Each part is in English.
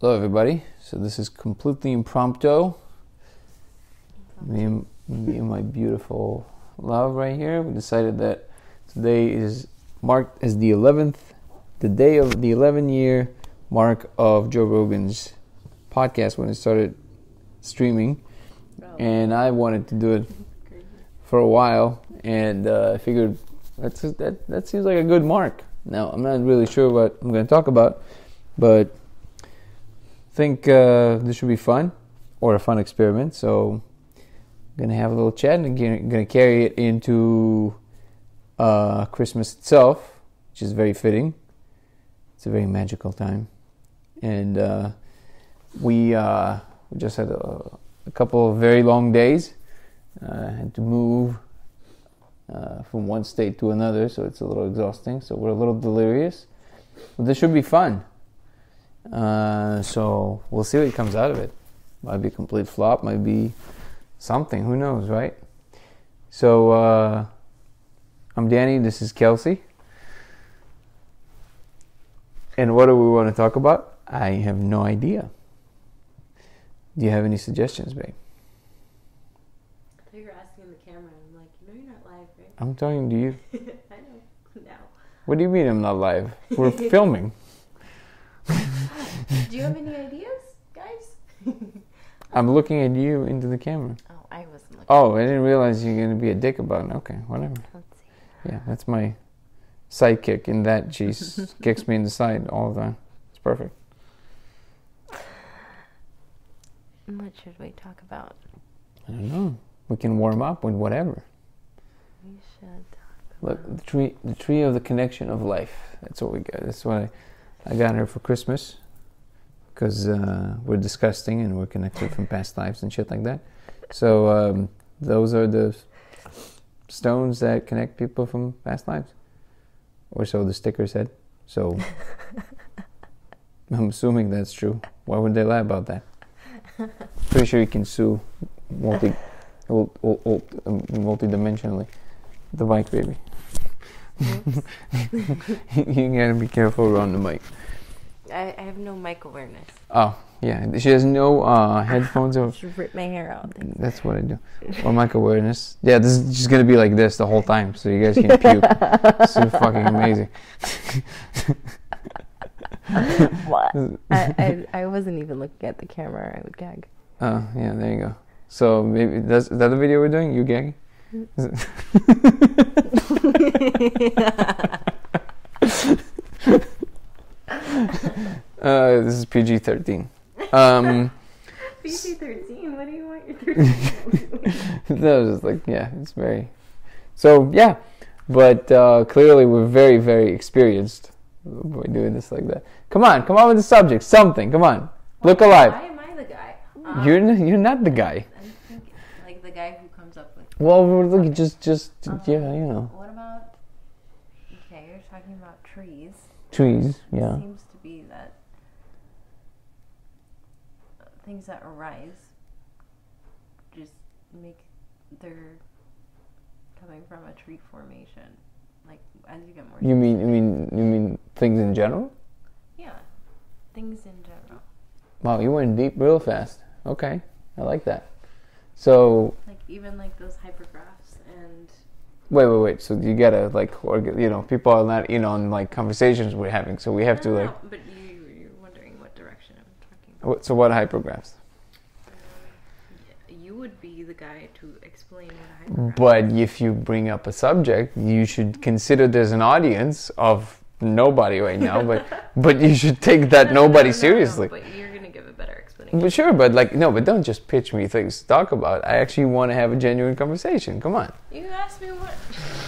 Hello, everybody. So this is completely impromptu. Me and, me and my beautiful love right here. We decided that today is marked as the 11th, the day of the 11 year mark of Joe Rogan's podcast when it started streaming, and I wanted to do it for a while, and uh, I figured that's that that seems like a good mark. Now I'm not really sure what I'm going to talk about, but think uh, this should be fun or a fun experiment. So I'm gonna have a little chat and I'm gonna carry it into uh, Christmas itself, which is very fitting. It's a very magical time, and uh, we uh, we just had a, a, couple of very long days. Uh, had to move uh, from one state to another, so it's a little exhausting. So we're a little delirious, but this should be fun. Uh, so we'll see what comes out of it. Might be a complete flop, might be something. Who knows, right? So uh, I'm Danny. This is Kelsey. And what do we want to talk about? I have no idea. Do you have any suggestions, babe? I thought you were asking the camera. I'm like, you know, you're not live, right? I'm talking to you. I know now. What do you mean I'm not live? We're filming. Do you have any ideas, guys? I'm looking at you into the camera. oh, I wasn't looking. Oh, I didn't realize you're going to be a dick about it. Okay, whatever. Let's see. Yeah, that's my sidekick in that she kicks me in the side all the time. It's perfect. What should we talk about? I don't know. We can warm up with whatever. We should talk Look, the tree, the tree of the connection of life. That's what we got. That's what I, I got her for Christmas, because uh, we're disgusting and we're connected from past lives and shit like that. So um, those are the stones that connect people from past lives, or so the sticker said. So I'm assuming that's true. Why would they lie about that? Pretty sure you can sue multi, ul- ul- ul- um, multi-dimensionally. The mic, baby. you gotta be careful around the mic. I, I have no mic awareness. Oh, yeah. She has no uh, headphones. Or, Just rip my hair out. that's what I do. Or mic awareness. Yeah, this is just gonna be like this the whole time, so you guys can puke. so fucking amazing. what? I, I, I wasn't even looking at the camera. I would gag. Oh, yeah, there you go. So maybe that's is that the video we're doing? You gagging? uh, this is PG thirteen. Um, PC 13? What do you want your 13 that was just like yeah, it's very. So yeah, but uh, clearly we're very very experienced by doing this like that. Come on, come on with the subject, something. Come on, look alive. Why am I the guy? Um, You're n- you're not the guy. Thinking, like the guy who comes up with. Well, we're looking just just yeah, you know, What about? Okay, you're talking about trees. trees. Yeah. Seems to be that uh, things that arise just make they're coming from a tree formation. Like as you get more. You mean you mean you mean things in general? Yeah, things in general. Wow, you went deep real fast. Okay, I like that. So Like even like those hypergraphs and wait, wait, wait. So you gotta like, or, you know, people are not you know in on like conversations we're having, so we have to No, no, like. no, but you you're wondering what direction What, so what hypergraphs? You would be the guy to explain what a hypergraph. But if you bring up a subject, you should consider there's an audience of nobody right now, but but you should take that No, no, nobody no, no, seriously. but you're gonna give a better explanation. But sure, but like no, but don't just pitch me things to talk about. I actually want to have a genuine conversation. Come on. You asked me what.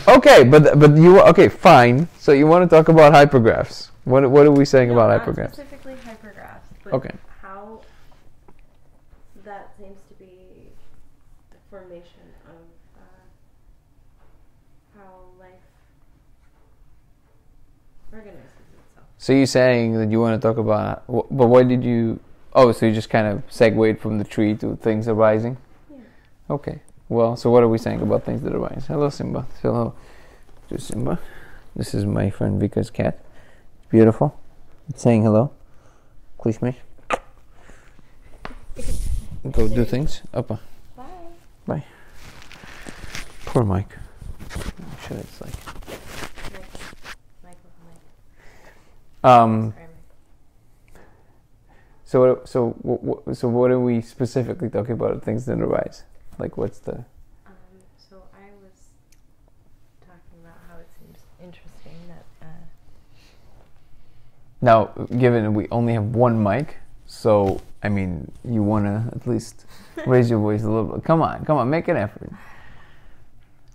Okay, but but you okay? Fine. So you want to talk about hypergraphs? What what are we saying about hypergraphs? Specifically hypergraphs, Okay. how that seems to be the formation of uh, how life organizes itself. So you're saying that you want to talk about, but why did you? Oh, so you just kind of segued from the tree to things arising. Yeah. Okay. Well, so what are we saying about things that arise? Hello, Simba. Hello to Simba. This is my friend Vika's cat. Beautiful. It's saying hello. Klishmish. go do things. Uppa. Bye. Bye. Poor Mike. I should it's like. Michael, Mike. Um. So what? So what? So what are we specifically talking about? Things that arise. Like what's the? Um, so I was talking about how it seems interesting that uh, Now, given we only have one mic, so I mean, you want to at least raise your voice a little bit. Come on, come on, make an effort.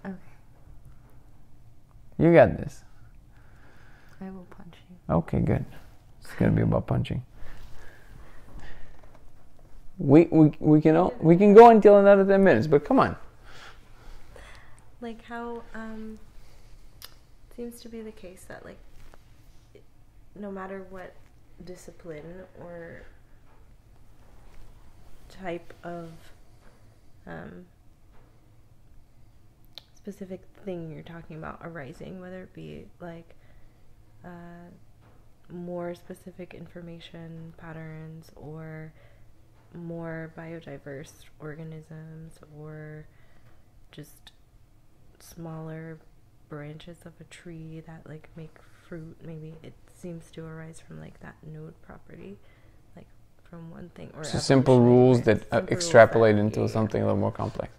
Okay. You got this. I will punch you. Okay, good. It's gonna be about punching. We we we can o- we can go until another ten minutes, but come on. Like how um, seems to be the case that like no matter what discipline or type of um, specific thing you're talking about arising, whether it be like uh, more specific information patterns or more biodiverse organisms or just smaller branches of a tree that like make fruit maybe it seems to arise from like that node property like from one thing or So simple rules that uh, simple rules extrapolate that- into something a little more complex.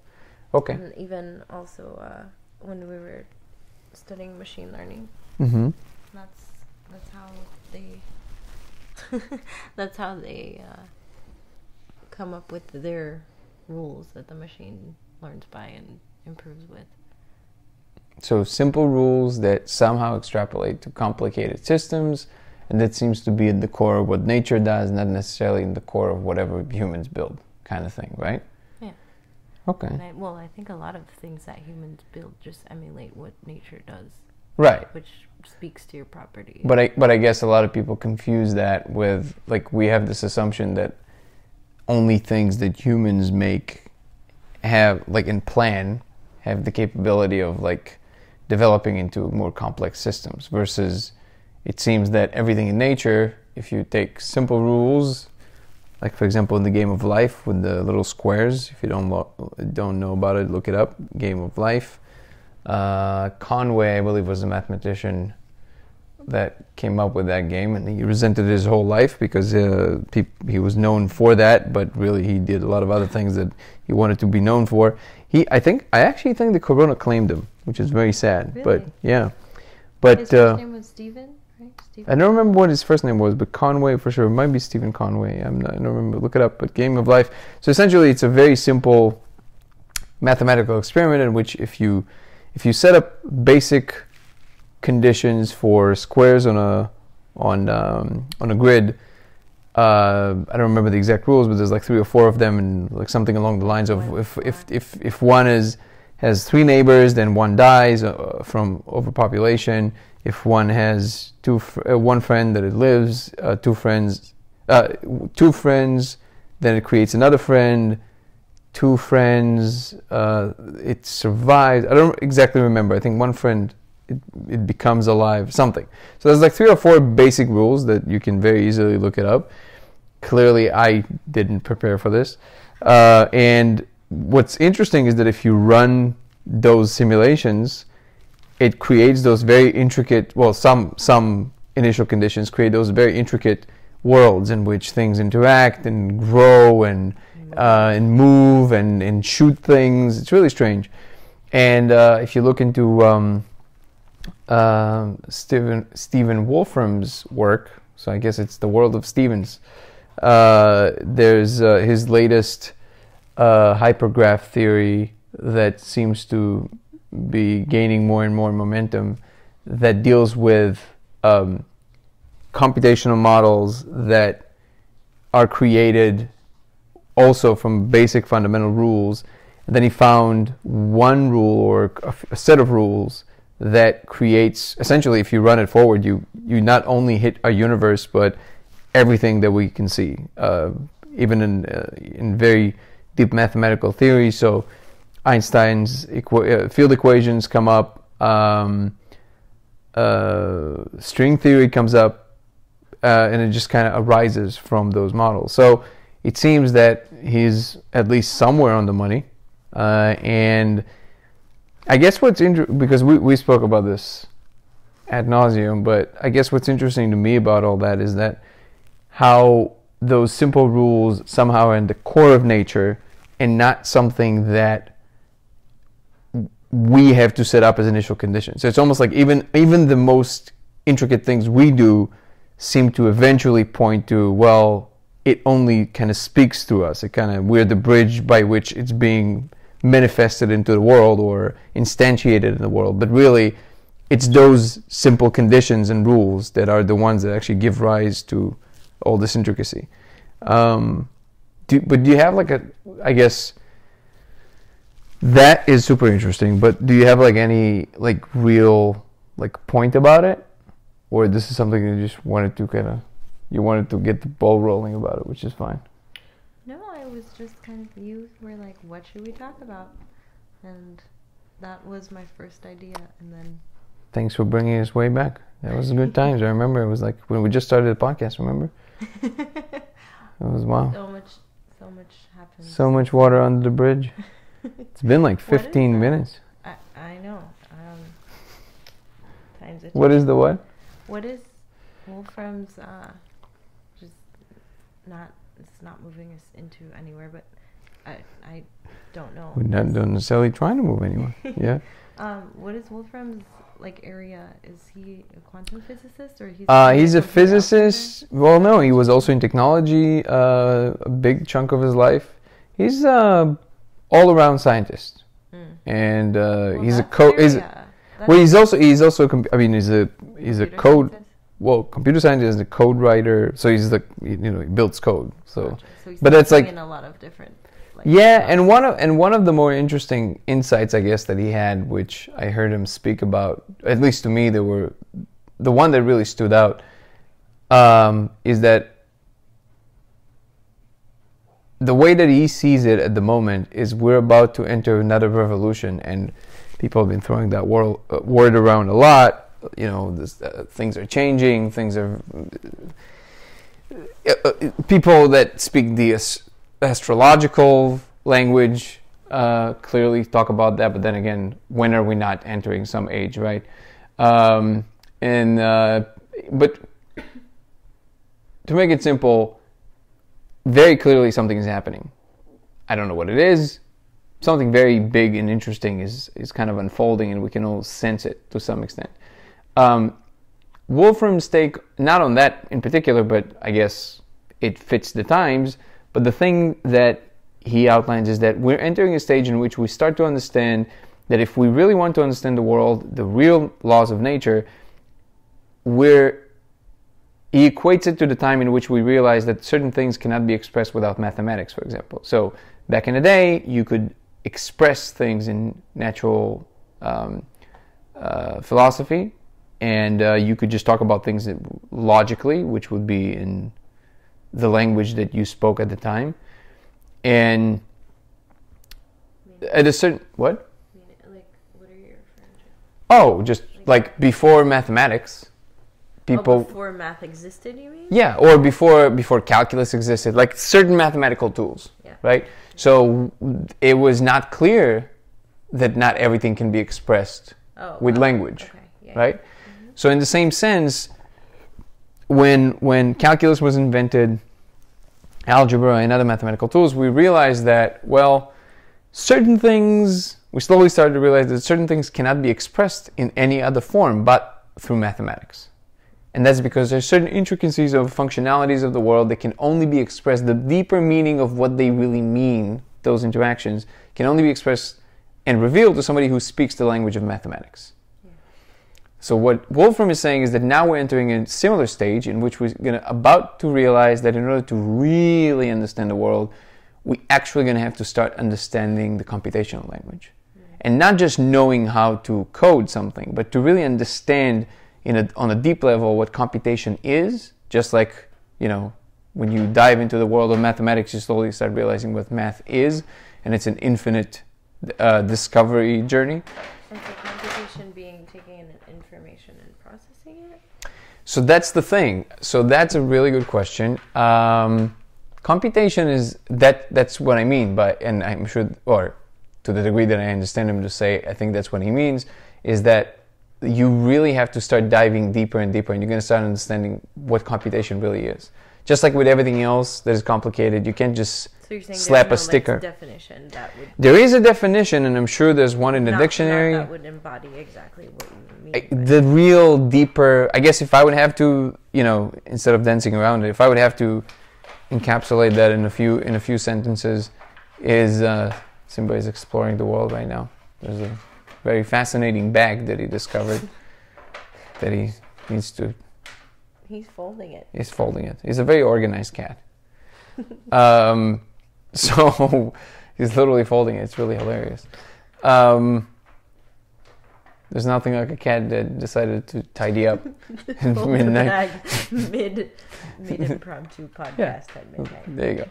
Okay. and even also uh, when we were studying machine learning Mm-hmm. that's that's how they that's how they uh, come up with their rules that the machine learns by and improves with So simple rules that somehow extrapolate to complicated systems, and that seems to be at the core of what nature does, not necessarily in the core of whatever humans build, kind of thing, right? Yeah. Okay. I, well, I think a lot of things that humans build just emulate what nature does, Right. which speaks to your property. But I but I guess a lot of people confuse that with like we have this assumption that only things that humans make have like and plan have the capability of like developing into more complex systems versus it seems that everything in nature if you take simple rules like for example in the game of life with the little squares if you don't lo- don't know about it look it up game of life uh, conway i believe was a mathematician that came up with that game, and he resented his whole life because uh, peop- he was known for that, but really he did a lot of other things that he wanted to be known for. He, I think, I actually think the Corona claimed him, which is very sad. But yeah, but His first uh, name was Steven, right? I don't remember what his first name was, but Conway for sure. It might be Stephen Conway. I'm not, I don't remember. Look it up. But Game of Life. So essentially, it's a very simple mathematical experiment in which if you if you set up basic conditions for squares on a on um, on a grid. Uh, I don't remember the exact rules, but there's like three or four of them, and like something along the lines of if if if if one is has three neighbors, then one dies uh, from overpopulation. If one has two, fr- uh, one friend that it lives, uh, two friends, uh, two friends, then it creates another friend. Two friends, uh, it survives. I don't exactly remember. I think one friend, it, it becomes alive. Something. So there's like three or four basic rules that you can very easily look it up. Clearly, I didn't prepare for this. Uh, and what's interesting is that if you run those simulations, it creates those very intricate. Well, some some initial conditions create those very intricate worlds in which things interact and grow and uh, and move and, and shoot things. It's really strange. And uh, if you look into um, um Stephen Stephen Wolfram's work, so I guess it's the world of Stevens. Uh, there's uh, his latest uh, hypergraph theory that seems to be gaining more and more momentum that deals with um, computational models that are created also from basic fundamental rules. And then he found one rule or a set of rules that creates essentially, if you run it forward, you you not only hit a universe, but everything that we can see, uh, even in uh, in very deep mathematical theory. So Einstein's uh, field equations come up. Um, uh, string theory comes up, uh, and it just kind of arises from those models. So it seems that he's at least somewhere on the money. Uh, and I guess what's interesting, because we, we spoke about this ad nauseum, but I guess what's interesting to me about all that is that how those simple rules somehow are in the core of nature and not something that we have to set up as initial conditions. So it's almost like even even the most intricate things we do seem to eventually point to well, it only kind of speaks to us. It kind of we're the bridge by which it's being manifested into the world or instantiated in the world. But really, it's those simple conditions and rules that are the ones that actually give rise to all this intricacy. Um, do, but do you have like a, I guess, that is super interesting. But do you have like any like real like point about it, or this is something you just wanted to kind of, you wanted to get the ball rolling about it, which is fine. No, I was just kind of you were like, what should we talk about? And that was my first idea, and then. Thanks for bringing us way back. That was good times. I remember it was like when we just started the podcast. Remember? it was wow. So much, so much happened. So much water under the bridge. It's been like 15 minutes. I, I know. Um, times. What is the what? What is Wolfram's? Uh. It's not moving us into anywhere, but I I don't know. We're not necessarily trying to move anywhere. Yeah. Um, what is Wolfram's like area? Is he a quantum physicist or he's? Uh, he's a physicist. Well, no, he was also in technology uh, a big chunk of his life. He's a all-around scientist, Mm. and uh, Well, he's a code. He's, well, he's also he's also. a comp- I mean, he's a he's a code. scientist? Well, computer scientist is a code writer. So he's the you know he builds code. So. Gotcha. So he's but it's like- in a lot of different. Like, Yeah, stuff. and one of and one of the more interesting insights, I guess, that he had, which I heard him speak about, at least to me, there were the one that really stood out, um, is that the way that he sees it at the moment is we're about to enter another revolution, and people have been throwing that word, uh, word around a lot. You know, this, uh, things are changing. Things are. Uh, uh, people that speak the as- astrological language uh, clearly talk about that, but then again, when are we not entering some age, right? Um, and uh, but to make it simple, very clearly something is happening. I don't know what it is. Something very big and interesting is is kind of unfolding, and we can all sense it to some extent. Um, Wolfram's take, not on that in particular, but I guess it fits the times. But the thing that he outlines is that we're entering a stage in which we start to understand that if we really want to understand the world, the real laws of nature, we're he equates it to the time in which we realize that certain things cannot be expressed without mathematics, for example. So back in the day, you could express things in natural um, uh, philosophy, and uh, you could just talk about things that- logically, which would be in the language that you spoke at the time, and at a certain what? Like, what are you referring to? Oh, just like before mathematics, people. oh, before math existed, you mean? Yeah, or before before calculus existed, like certain mathematical tools, Yeah. right? So it was not clear that not everything can be expressed Oh, with wow. language, Okay. Yeah. right? So in the same sense, when when calculus was invented, algebra and other mathematical tools, we realized that well, certain things we slowly started to realize that certain things cannot be expressed in any other form but through mathematics. And that's because there's certain intricacies of functionalities of the world that can only be expressed, the deeper meaning of what they really mean, those interactions, can only be expressed and revealed to somebody who speaks the language of mathematics. So what Wolfram is saying is that now we're entering a similar stage in which we're gonna about to realize that in order to really understand the world, we actually gonna have to start understanding the computational language. And not just knowing how to code something, but to really understand in a, on a deep level what computation is, just like, you know, when you dive into the world of mathematics, you slowly start realizing what math is, and it's an infinite uh, discovery journey. And so computation being taking in information and processing it. So that's the thing. So that's a really good question. Um, computation is that that's what I mean by and I'm sure or to the degree that I understand him to say I think that's what he means is that you really have to start diving deeper and deeper and you're going to start understanding what computation really is just like with everything else that is complicated you can't just So slap there's a sticker Like, definition that would there is a definition and I'm sure there's one in the not- dictionary not that would embody exactly what you mean. I- by- the real deeper i guess if i would have to you know instead of dancing around it if i would have to encapsulate that in a few in a few sentences is uh simba is exploring the world right now. There's a very fascinating bag that he discovered that he needs to He's folding it. he's folding it. He's a very organized cat. Um so he's literally folding it. It's really hilarious. Um there's nothing like a cat that decided to tidy up the midnight. mid mid impromptu podcast at midnight. There you go.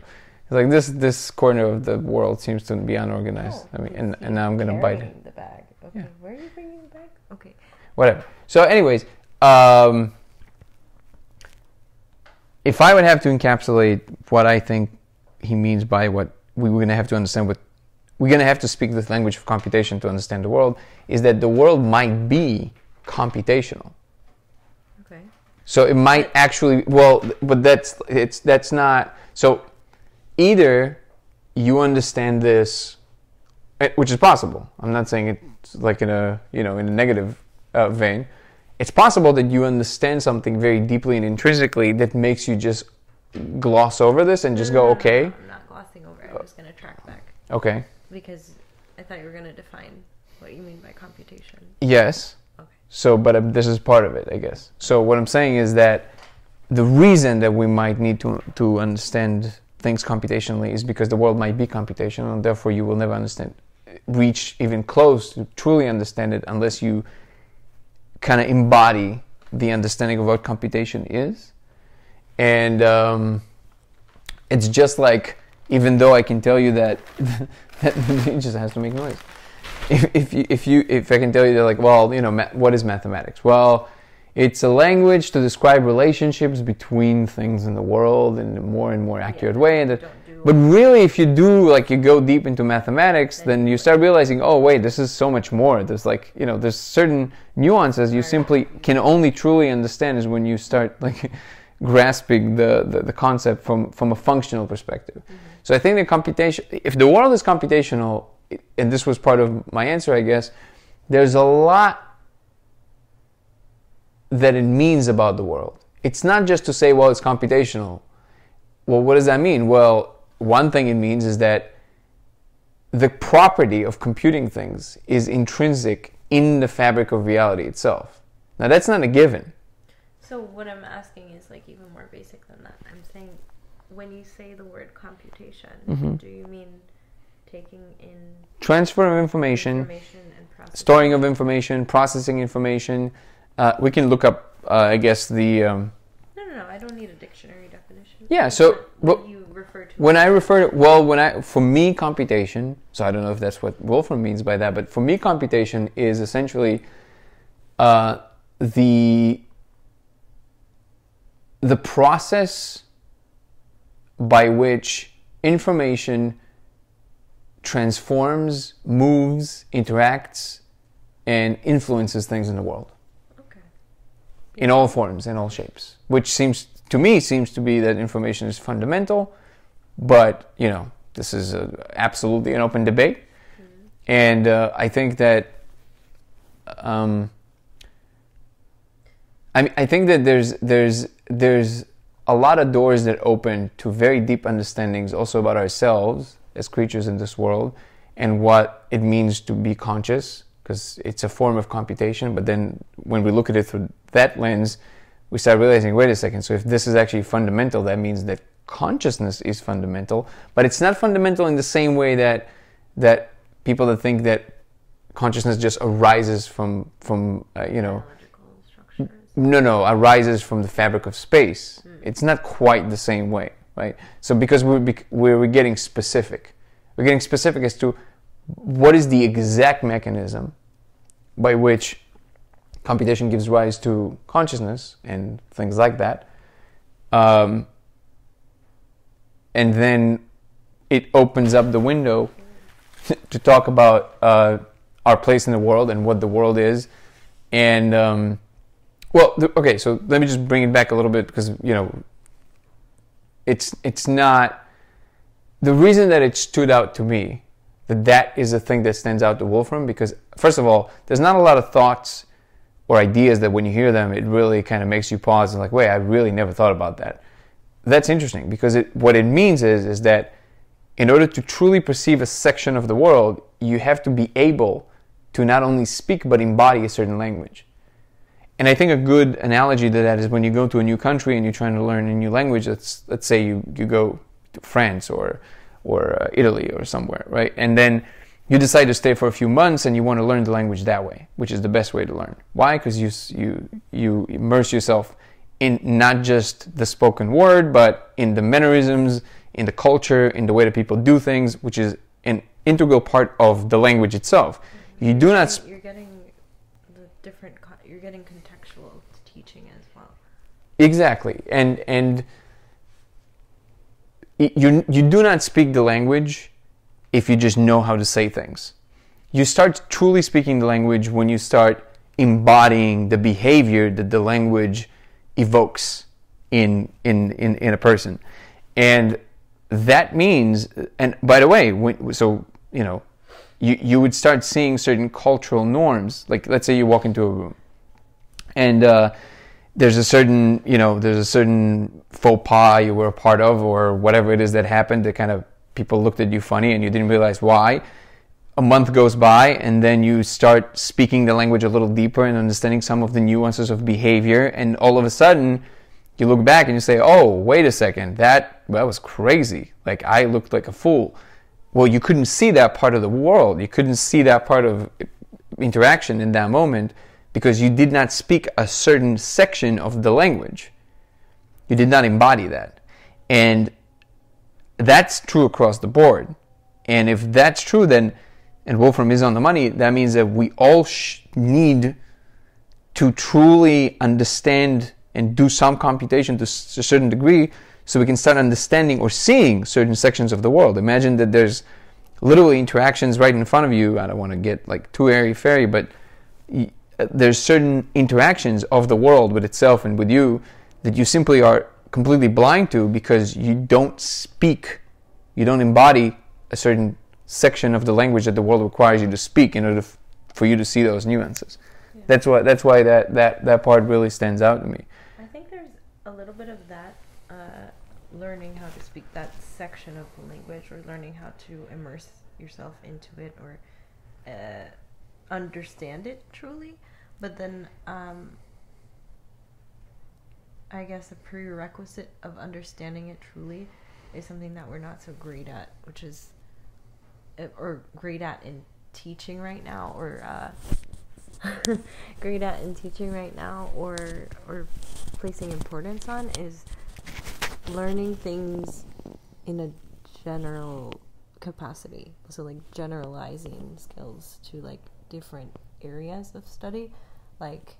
It's like this this corner of the world seems to be unorganized. Oh, I mean, and, and now I'm gonna bite it. The bag. Okay, Yeah. where are you bringing the bag? Okay. Whatever. So, anyways, um, if I would have to encapsulate what I think he means by what we we're gonna have to understand what we're gonna have to speak the language of computation to understand the world, is that the world might be computational. Okay. So it might actually well, but that's it's that's not so. Either you understand this, eh, which is possible. I'm not saying it's like in a you know in a negative uh, vein. It's possible that you understand something very deeply and intrinsically that makes you just gloss over this and just No, go no, no, okay, I'm not glossing over. it. I'm just gonna track back okay, because I thought you were gonna define what you mean by computation. yes. Okay. So, but um, this is part of it, I guess. So, what I'm saying is that the reason that we might need to to understand things computationally is because the world might be computational, and therefore you will never understand, reach even close to truly understand it unless you kind of embody the understanding of what computation is. And um, it's just like, even though I can tell you that, that it just has to make noise. If, if you if you if I can tell you that like well you know ma- what is mathematics? Well it's a language to describe relationships between things in the world in a more and more accurate Yeah, way and but really if you do like you go deep into mathematics then you start realizing oh wait this is so much more. There's like you know there's certain nuances you simply can only truly understand is when you start like grasping the, the, the concept from from a functional perspective so I think the computation if the world is computational and this was part of my answer I guess there's a lot that it means about the world. It's not just to say, well, it's computational. Well, what does that mean? Well, one thing it means is that the property of computing things is intrinsic in the fabric of reality itself. Now, that's not a given. So what I'm asking is like even more basic than that. I'm saying when you say the word computation, Mm-hmm. do you mean taking in Transfer of information, information and storing of information, processing information. Uh, we can look up, uh, I guess, the. Um, No, no, no. I don't need a dictionary definition. Yeah, so, what well, you refer to. when I refer to, well, when I, for me, computation, so I don't know if that's what Wolfram means by that, but for me, computation is essentially uh, the, the process by which information transforms, moves, interacts, and influences things in the world okay. in all forms, in all shapes. Which seems to me seems to be that information is fundamental, but you know this is a, absolutely an open debate, and uh, I think that um, I mean, I think that there's there's there's a lot of doors that open to very deep understandings also about ourselves as creatures in this world and what it means to be conscious because it's a form of computation but then when we look at it through that lens we start realizing wait a second so if this is actually fundamental that means that consciousness is fundamental but it's not fundamental in the same way that that people that think that consciousness just arises from from uh, you know no, no, arises from the fabric of space. It's not quite the same way, right? So because we're, we're getting specific, we're getting specific as to what is the exact mechanism by which computation gives rise to consciousness and things like that. Um, and then it opens up the window to talk about uh, our place in the world and what the world is. And um, well, okay, so let me just bring it back a little bit because you know, it's it's not the reason that it stood out to me that that is the thing that stands out to Wolfram because first of all, there's not a lot of thoughts or ideas that when you hear them, it really kind of makes you pause and like, wait, I really never thought about that. That's interesting because it, what it means is is that in order to truly perceive a section of the world, you have to be able to not only speak but embody a certain language. And I think a good analogy to that is when you go to a new country and you're trying to learn a new language. Let's let's say you, you go to France or or uh, Italy or somewhere, right? And then you decide to stay for a few months and you want to learn the language that way, which is the best way to learn. Why? Because you you you immerse yourself in not just the spoken word, but in the mannerisms, in the culture, in the way that people do things, which is an integral part of the language itself. You do not. Sp- You're getting the different. You're getting contextual teaching as well. Exactly, and and you you do not speak the language if you just know how to say things. You start truly speaking the language when you start embodying the behavior that the language evokes in in in, in a person, and that means. And by the way, when, so you know, you you would start seeing certain cultural norms. Like let's say you walk into a room, and uh, there's a certain you know there's a certain faux pas you were a part of or whatever it is that happened that kind of people looked at you funny and you didn't realize why. A month goes by and then you start speaking the language a little deeper and understanding some of the nuances of behavior and all of a sudden you look back and you say oh wait a second. That that was crazy. Like i looked like a fool. Well you couldn't see that part of the world. You couldn't see that part of interaction in that moment because you did not speak a certain section of the language. You did not embody that. And that's true across the board. And if that's true, then, and Wolfram is on the money, that means that we all sh- need to truly understand and do some computation to a certain degree so we can start understanding or seeing certain sections of the world. Imagine that there's literally interactions right in front of you. I don't want to get like too airy fairy, but y- there's certain interactions of the world with itself and with you that you simply are completely blind to because you don't speak, you don't embody a certain section of the language that the world requires you to speak in order f- for you to see those nuances. Yeah. That's why that's why that, that, that part really stands out to me. I think there's a little bit of that, uh, learning how to speak that section of the language, or learning how to immerse yourself into it, or uh, understand it truly. But then, um, I guess a prerequisite of understanding it truly is something that we're not so great at, which is, uh, or great at in teaching right now, or uh, great at in teaching right now, or or placing importance on is learning things in a general capacity. So like generalizing skills to like different areas of study. Like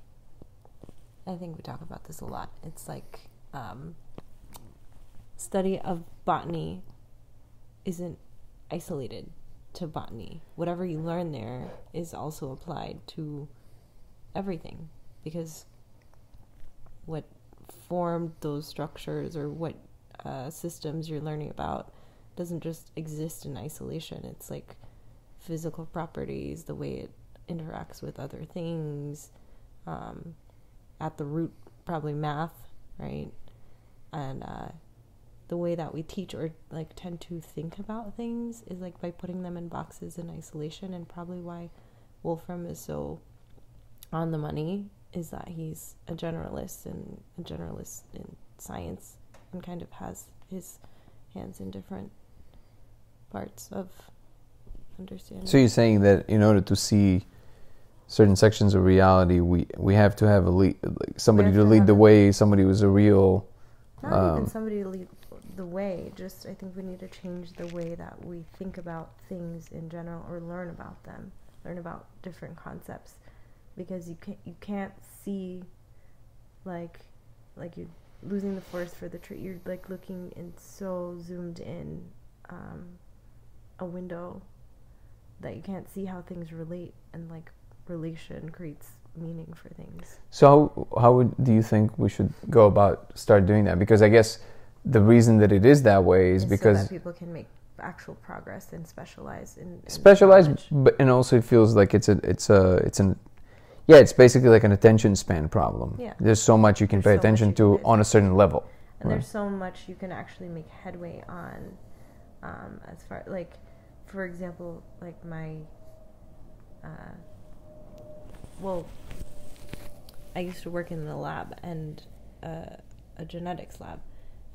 I think we talk about this a lot. It's like um, study of botany isn't isolated to botany. Whatever you learn there is also applied to everything because what formed those structures or what uh, systems you're learning about doesn't just exist in isolation. It's like physical properties, the way it interacts with other things. Um, at the root, probably math, right? And uh, the way that we teach or like tend to think about things is like by putting them in boxes in isolation, and probably why Wolfram is so on the money is that he's a generalist and a generalist in science and kind of has his hands in different parts of understanding. So you're saying that in order to see certain sections of reality, we we have to have a lead, like somebody to to lead the way, somebody was a real. Not um, even somebody to lead the way. Just I think we need to change the way that we think about things in general, or learn about them, learn about different concepts, because you can't you can't see, like, like you losing the forest for the tree. You're like looking in so zoomed in um, a window that you can't see how things relate and like relation creates meaning for things. So how, how would, do you think we should go about start doing that? Because I guess the reason that it is that way is It's because so that people can make actual progress and specialize in, in specialized knowledge. but and also it feels like it's a it's a it's an yeah it's basically like an attention span problem Yeah. there's so much you can There's pay so attention to on a certain level and Right. there's so much you can actually make headway on um, as far like for example like my uh, well i used to work in the lab and uh, a genetics lab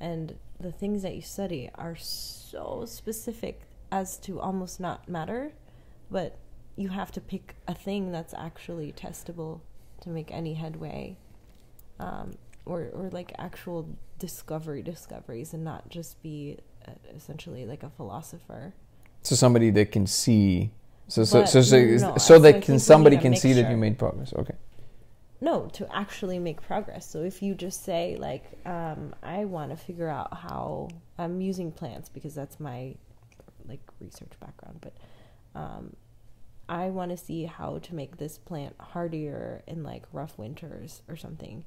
and the things that you study are so specific as to almost not matter but you have to pick a thing that's actually testable to make any headway um, or or like actual discovery discoveries and not just be uh, essentially like a philosopher. so somebody that can see so so But so so, no, so that can somebody can see that you made progress okay No, to actually make progress. So if you just say like, um, I want to figure out how I'm using plants because that's my like research background, but um, I want to see how to make this plant hardier in like rough winters or something.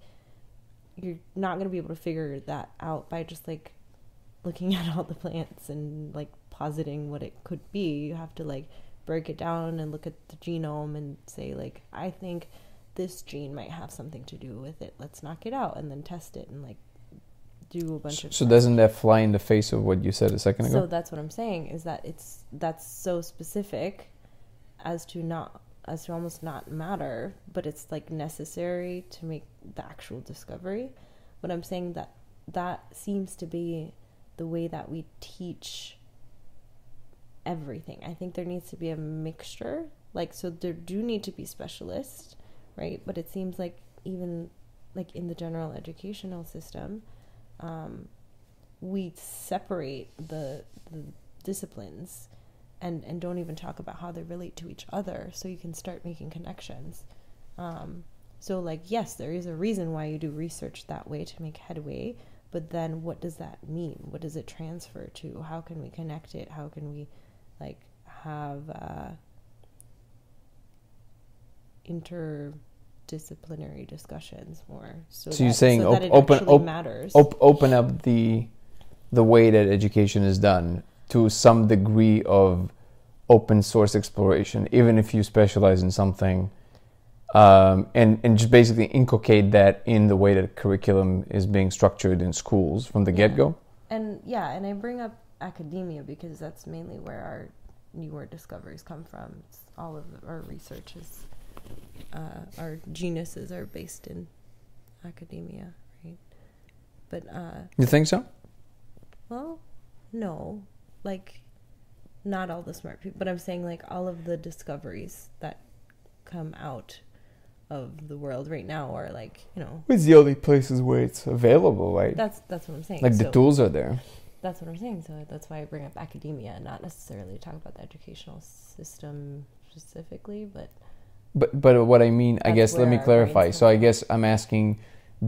You're not going to be able to figure that out by just like looking at all the plants and like positing what it could be. You have to like break it down and look at the genome and say like I think this gene might have something to do with it. Let's knock it out and then test it and like do a bunch so, of so doesn't that fly in the face of what you said a second ago So that's what I'm saying is that it's that's so specific as to not as to almost not matter, but it's like necessary to make the actual discovery. But I'm saying that that seems to be the way that we teach everything. I think there needs to be a mixture. Like so there do need to be specialists, right? But it seems like even like in the general educational system, um, we separate the, the disciplines and, and don't even talk about how they relate to each other so you can start making connections. Um, so, like, yes, there is a reason why you do research that way to make headway, but then what does that mean? What does it transfer to? How can we connect it? How can we, like, have uh, interdisciplinary discussions more? So, So you're saying so op- that it open- op- matters. Op- open up the the way that education is done to some degree of open source exploration, even if you specialize in something, um, and and just basically inculcate that in the way that curriculum is being structured in schools from the Yeah. get go. and yeah, and I bring up academia because that's mainly where our newer discoveries come from. It's all of our research is uh, our genuses are based in academia, right? But uh, You think so? well, no, like not all the smart people, but I'm saying like all of the discoveries that come out of the world right now are like you know It's the only places where it's available, right? that's that's what I'm saying. Like the tools are there. That's what I'm saying. So that's why I bring up academia, not necessarily to talk about the educational system specifically, but But but what I mean, I guess, let me clarify. So I guess I'm asking,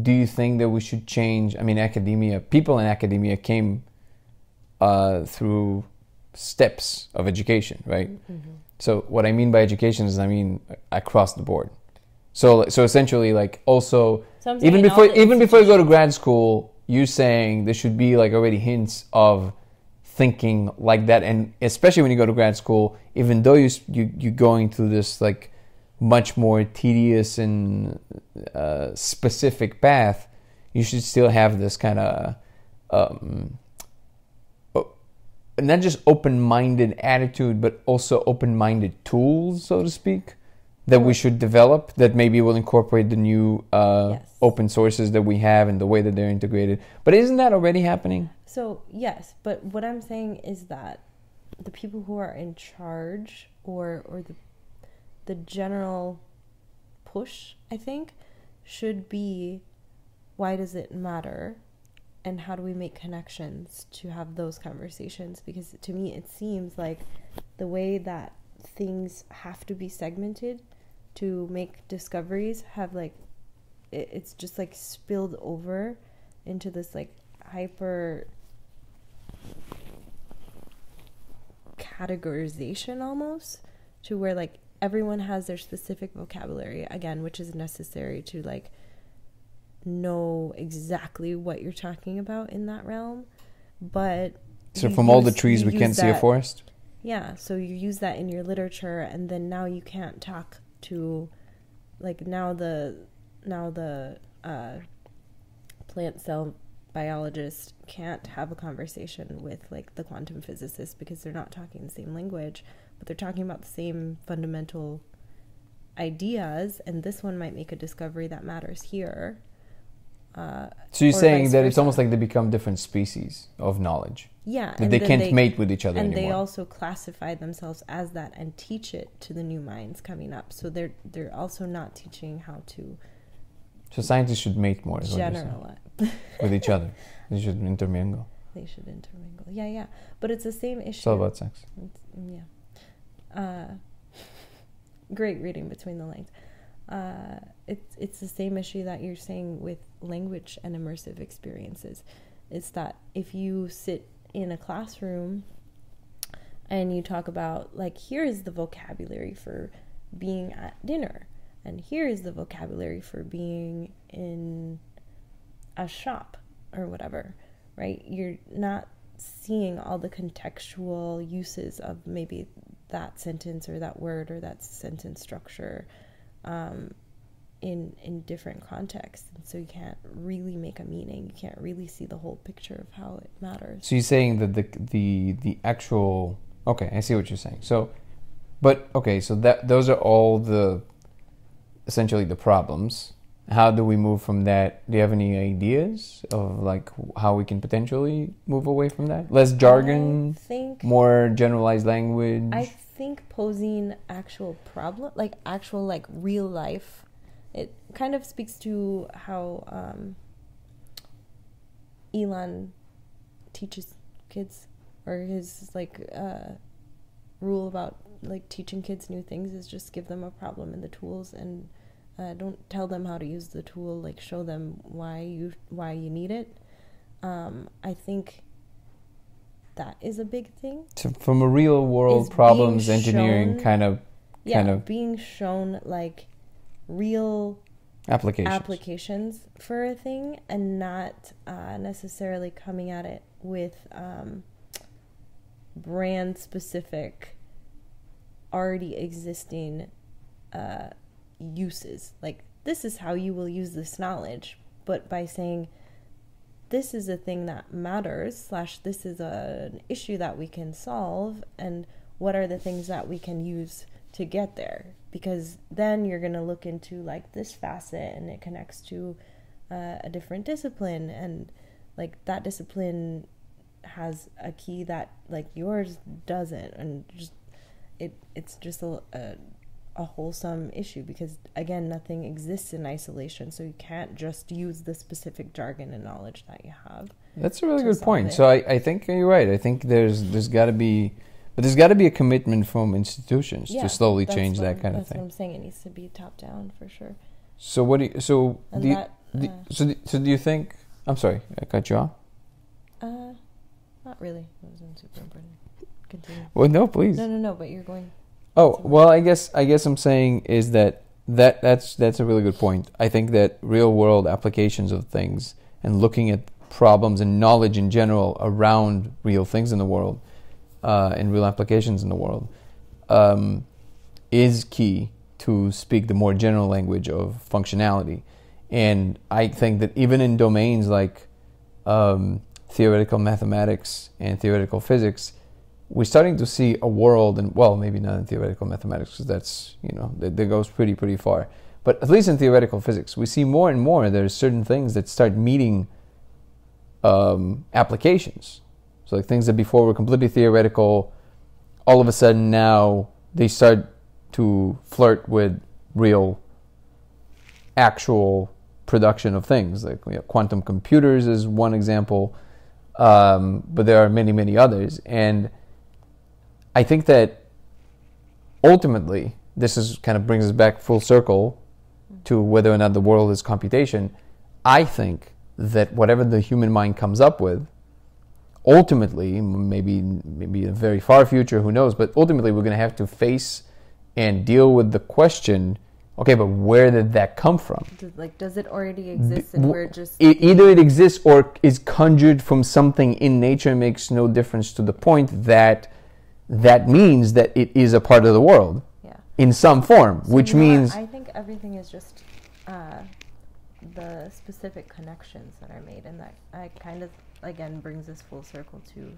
do you think that we should change? I mean, academia, people in academia came uh, through steps of education, right? So what I mean by education is, I mean across the board. So so essentially, like also So even before even before you go to grad school, you're saying there should be like already hints of thinking like that, and especially when you go to grad school, even though you, you you're going through this like much more tedious and uh, specific path, you should still have this kind of um, not just open-minded attitude, but also open-minded tools, so to speak, that we should develop that maybe will incorporate the new uh, Yes. open sources that we have and the way that they're integrated. But isn't that already happening? So yes, but what I'm saying is that the people who are in charge or or the the general push, I think, should be why does it matter and how do we make connections to have those conversations because to me it seems like the way that things have to be segmented to make discoveries have like it, it's just like spilled over into this like hyper categorization almost to where like everyone has their specific vocabulary again which is necessary to like know exactly what you're talking about in that realm but So from all the trees, we can't use see a forest. yeah, so you use that in your literature, and then now you can't talk to, like now the now the uh, plant cell biologist can't have a conversation with like the quantum physicist because they're not talking the same language, but they're talking about the same fundamental ideas, and this one might make a discovery that matters here. Uh, So you're saying that it's almost like they become different species of knowledge. yeah, That and they can't mate with each other and anymore. they also classify themselves as that and teach it to the new minds coming up. So they're they're also not teaching how to so scientists should mate more is what you're saying, generalize. with each other. They should intermingle. they should intermingle. Yeah, yeah. But it's the same issue. It's all about sex. It's- yeah. Uh, great reading between the lines. Uh, it's it's the same issue that you're saying with language and immersive experiences. It's that if you sit in a classroom and you talk about like here is the vocabulary for being at dinner and here is the vocabulary for being in a shop or whatever right you're not seeing all the contextual uses of maybe that sentence or that word or that sentence structure um, in in different contexts and so you can't really make a meaning you can't really see the whole picture of how it matters So you're saying that the the the actual okay, I see what you're saying. So, but okay, so that those are all the essentially the problems. How do we move from that? Do you have any ideas of like how we can potentially move away from that? Less jargon, think more generalized language. I think posing actual problem, like actual like real life, it kind of speaks to how um, Elon teaches kids, or his like uh, rule about like teaching kids new things is just give them a problem and the tools and uh, don't tell them how to use the tool. Like show them why you why you need it. Um, I think that is a big thing. So from a real world problems engineering shown- kind of yeah, kind of being shown like real applications. applications for a thing and not uh, necessarily coming at it with um, brand specific, already existing uh, uses. Like, this is how you will use this knowledge, but by saying, this is a thing that matters, slash, this is a, an issue that we can solve, and what are the things that we can use to get there? Because then you're going to look into like this facet and it connects to uh, a different discipline, and like that discipline has a key that like yours doesn't, and just it it's just a, a a wholesome issue because again nothing exists in isolation so you can't just use the specific jargon and knowledge that you have That's a really good point. it. So I, I think you're right. I think there's there's got to be, but there's got to be a commitment from institutions to slowly change that kind of that's what thing. i'm saying it needs to be top down for sure So what do you, so and do you, that do- uh, so do, so do you think? I'm sorry, I cut you off. uh not really it wasn't super important continue Well, no, please. no no no but you're going Oh well, I guess I guess I'm saying is that that that's that's a really good point. I think that real world applications of things and looking at problems and knowledge in general around real things in the world uh, and real applications in the world um, is key to speak the more general language of functionality. And I think that even in domains like um, theoretical mathematics and theoretical physics, we're starting to see a world, and well, maybe not in theoretical mathematics because that's you know that, that goes pretty pretty far. But at least in theoretical physics, we see more and more there's certain things that start meeting um, applications. So like things that before were completely theoretical, all of a sudden now they start to flirt with real, actual production of things. Like you know, quantum computers is one example, um, but there are many many others. And I think that ultimately this is kind of brings us back full circle to whether or not the world is computation. I think that whatever the human mind comes up with, ultimately, maybe maybe in a very far future, who knows, but ultimately we're going to have to face and deal with the question okay but where did that come from like, does it already exist and we're just E- either it exists or is conjured from something in nature makes no difference to the point that that means that it is a part of the world yeah. in some form So which know what? means I think everything is just uh, the specific connections that are made, and that I kind of again brings us full circle to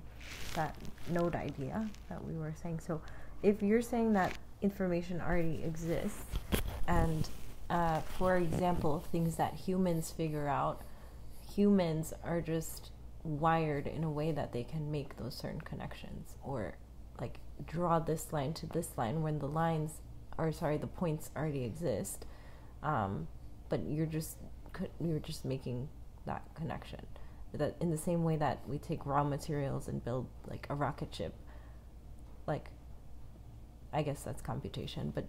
that node idea that we were saying. So, if you're saying that information already exists, and uh, for example, things that humans figure out, humans are just wired in a way that they can make those certain connections or like draw this line to this line when the lines or sorry the points already exist um, but you're just co- you're just making that connection. That in the same way that we take raw materials and build like a rocket ship like i guess that's computation but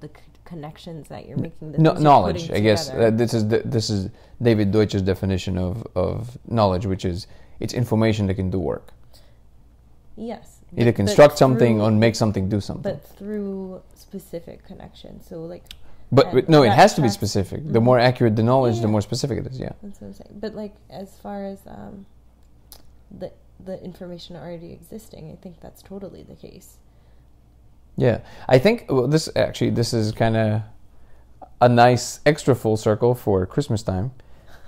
the c- connections that you're making the no, knowledge i guess uh, this is the, this is david deutsch's definition of, of knowledge which is it's information that can do work. Yes. Either but- but construct something through- or make something do something. But through specific connections. So like but, but no it has to be specific the Mhm. more accurate the knowledge the Yeah. more specific it is yeah That's what I'm saying. But like as far as um, the the information already existing, I think that's totally the case. Yeah, I think well, this actually this is kind of a nice extra full circle for Christmas time.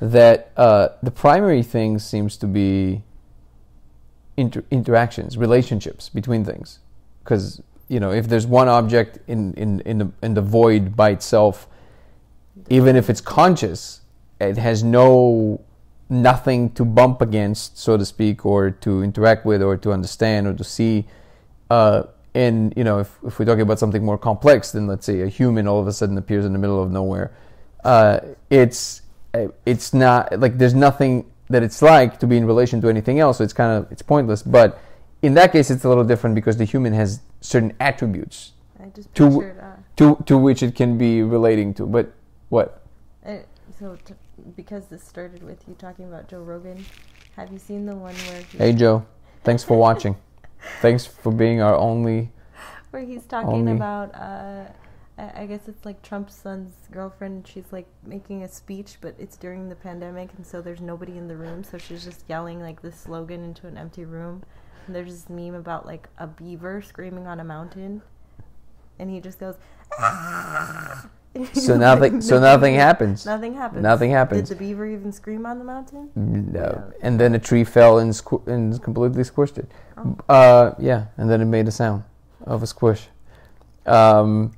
That uh, the primary thing seems to be inter- interactions, relationships between things, because you know if there's one object in in in the in the void by itself, even if it's conscious, it has no nothing to bump against, so to speak, or to interact with, or to understand, or to see. Uh, and you know, if, if we're talking about something more complex, then let's say a human all of a sudden appears in the middle of nowhere. Uh, it's uh, it's not like there's nothing that it's like to be in relation to anything else. So it's kind of it's pointless. But in that case, it's a little different because the human has certain attributes I just To-. Uh, to to which it can be relating to. But what? uh, so t- because this started with you talking about Joe Rogan, have you seen the one where he, Hey Joe, thanks for watching. thanks for being our only. where he's talking only- about? Uh, I I guess it's like Trump's son's girlfriend. She's like making a speech, but it's during the pandemic, and so there's nobody in the room. So she's just yelling like this slogan into an empty room. There's this meme about like a beaver screaming on a mountain, and he just goes. "Ah!" So nothing. So nothing happens. Nothing happens. Nothing happens. Did the beaver even scream on the mountain? No. And then a tree fell and, squ- and completely squished it. Oh. Uh, yeah, and then it made a sound of a squish. Um,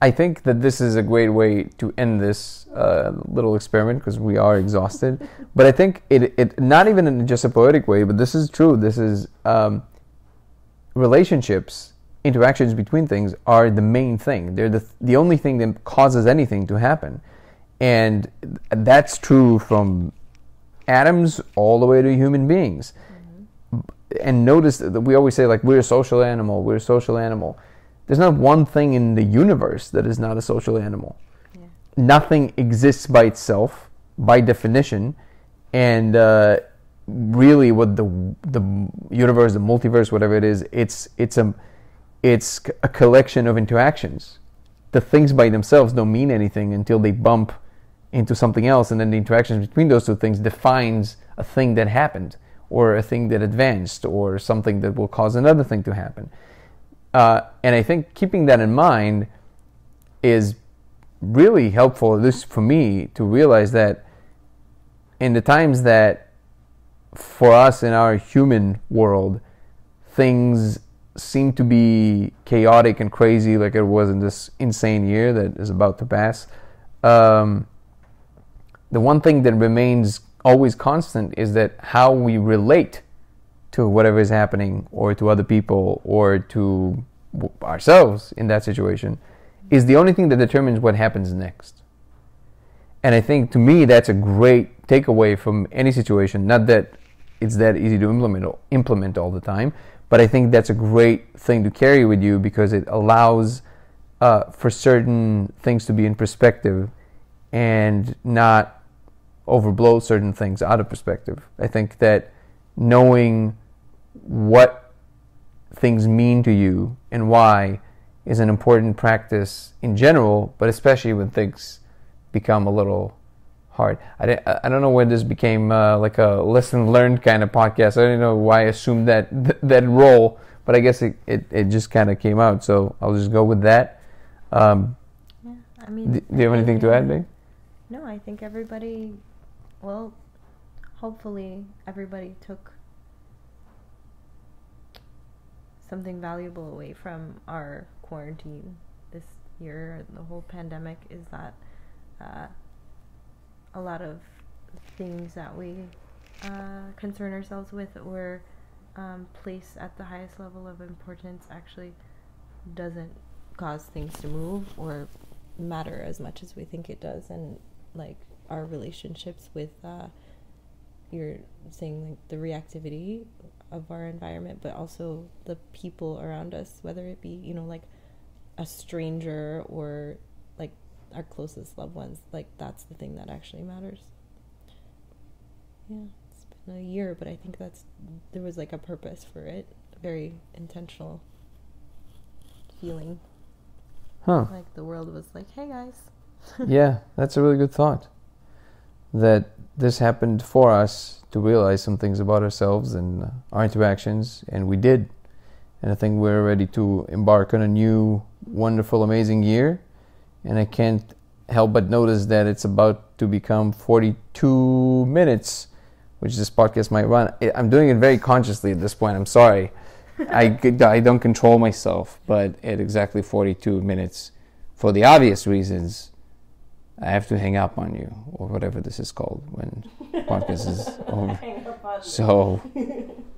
I think that this is a great way to end this uh, little experiment because we are exhausted. but I think it, it not even in just a poetic way, but this is true. This is um, relationships, interactions between things are the main thing. They're the the only thing that causes anything to happen, and that's true from atoms all the way to human beings. And notice that we always say like we're a social animal. We're a social animal. There's not one thing in the universe that is not a social animal. Yeah. nothing exists by itself by definition and uh, really what the the universe the multiverse whatever it is it's it's a it's a collection of interactions. The things by themselves don't mean anything until they bump into something else and then the interactions between those two things defines a thing that happened or a thing that advanced or something that will cause another thing to happen uh, and i think keeping that in mind is really helpful, at least for me, to realize that in the times that for us in our human world, things seem to be chaotic and crazy like it was in this insane year that is about to pass. Um, the one thing that remains always constant is that how we relate to whatever is happening or to other people or to ourselves in that situation is the only thing that determines what happens next. And I think to me that's a great takeaway from any situation. Not that it's that easy to implement implement all the time, but I think that's a great thing to carry with you because it allows uh, for certain things to be in perspective and not overblow certain things out of perspective. I think that knowing what things mean to you and why is an important practice in general, but especially when things become a little hard. I, I don't know where this became uh, like a lesson learned kind of podcast. I don't know why I assumed that th- that role, but I guess it, it, it just kind of came out. So I'll just go with that. Um, yeah, I mean, do, do you have anything to add, babe? No, I think everybody, well, hopefully everybody took something valuable away from our quarantine this year, the whole pandemic, is that uh, a lot of things that we uh, concern ourselves with or um, place at the highest level of importance actually doesn't cause things to move or matter as much as we think it does and like our relationships with uh, you're saying like the reactivity of our environment but also the people around us whether it be you know like a stranger or like our closest loved ones like that's the thing that actually matters yeah it's been a year but i think that's there was like a purpose for it very intentional feeling Huh. like the world was like hey guys yeah, that's a really good thought. That this happened for us to realize some things about ourselves and our interactions, and we did. And I think we're ready to embark on a new, wonderful, amazing year. And I can't help but notice that it's about to become 42 minutes, which this podcast might run. I'm doing it very consciously at this point. I'm sorry. I, I don't control myself, but at exactly 42 minutes, for the obvious reasons, I have to hang up on you, or whatever this is called when podcast is over. So